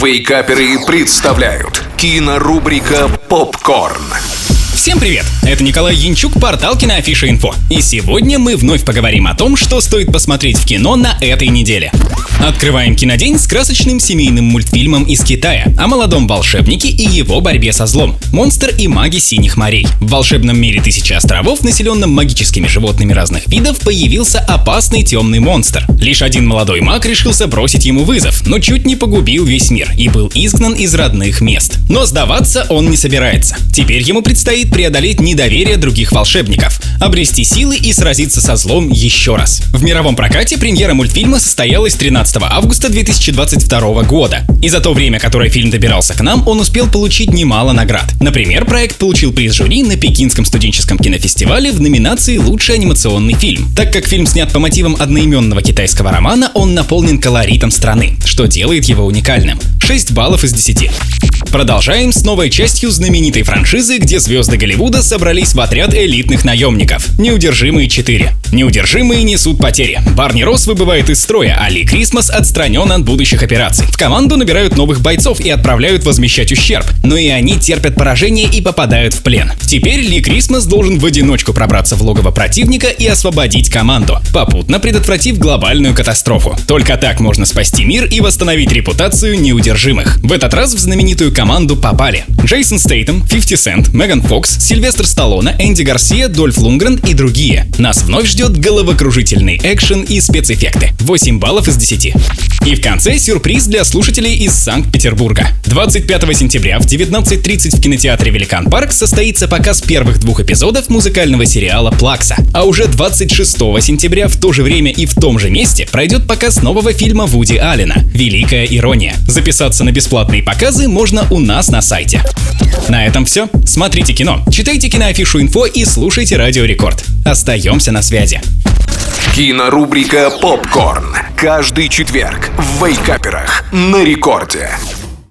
Вейкаперы представляют кинорубрика «Попкорн». Всем привет! Это Николай Янчук, портал Киноафиша Инфо. И сегодня мы вновь поговорим о том, что стоит посмотреть в кино на этой неделе. Открываем кинодень с красочным семейным мультфильмом из Китая о молодом волшебнике и его борьбе со злом. Монстр и маги синих морей. В волшебном мире тысячи островов, населенном магическими животными разных видов, появился опасный темный монстр. Лишь один молодой маг решился бросить ему вызов, но чуть не погубил весь мир и был изгнан из родных мест. Но сдаваться он не собирается. Теперь ему предстоит преодолеть недоверие других волшебников, обрести силы и сразиться со злом еще раз. В мировом прокате премьера мультфильма состоялась 13 15 августа 2022 года. И за то время, которое фильм добирался к нам, он успел получить немало наград. Например, проект получил приз жюри на Пекинском студенческом кинофестивале в номинации «Лучший анимационный фильм». Так как фильм снят по мотивам одноименного китайского романа, он наполнен колоритом страны, что делает его уникальным. 6 баллов из 10. Продолжаем с новой частью знаменитой франшизы, где звезды Голливуда собрались в отряд элитных наемников. Неудержимые 4. Неудержимые несут потери. Барни Росс выбывает из строя, а Ли Крисмас отстранен от будущих операций. В команду набирают новых бойцов и отправляют возмещать ущерб. Но и они терпят поражение и попадают в плен. Теперь Ли Крисмас должен в одиночку пробраться в логово противника и освободить команду, попутно предотвратив глобальную катастрофу. Только так можно спасти мир и восстановить репутацию неудержимых. В этот раз в знаменитую команду попали Джейсон Стейтем, 50 Cent, Меган Фокс, Сильвестр Сталлоне, Энди Гарсия, Дольф Лунгрен и другие. Нас вновь ждет головокружительный экшен и спецэффекты. 8 баллов из 10. И в конце сюрприз для слушателей из Санкт-Петербурга. 25 сентября в 19.30 в кинотеатре Великан Парк состоится показ первых двух эпизодов музыкального сериала «Плакса». А уже 26 сентября в то же время и в том же месте пройдет показ нового фильма Вуди Аллена «Великая ирония». Записаться на бесплатные показы можно у нас на сайте. На этом все. Смотрите кино, читайте киноафишу инфо и слушайте Радио Рекорд. Остаемся на связи. Кинорубрика «Попкорн». Каждый четверг в Вейкаперах на рекорде.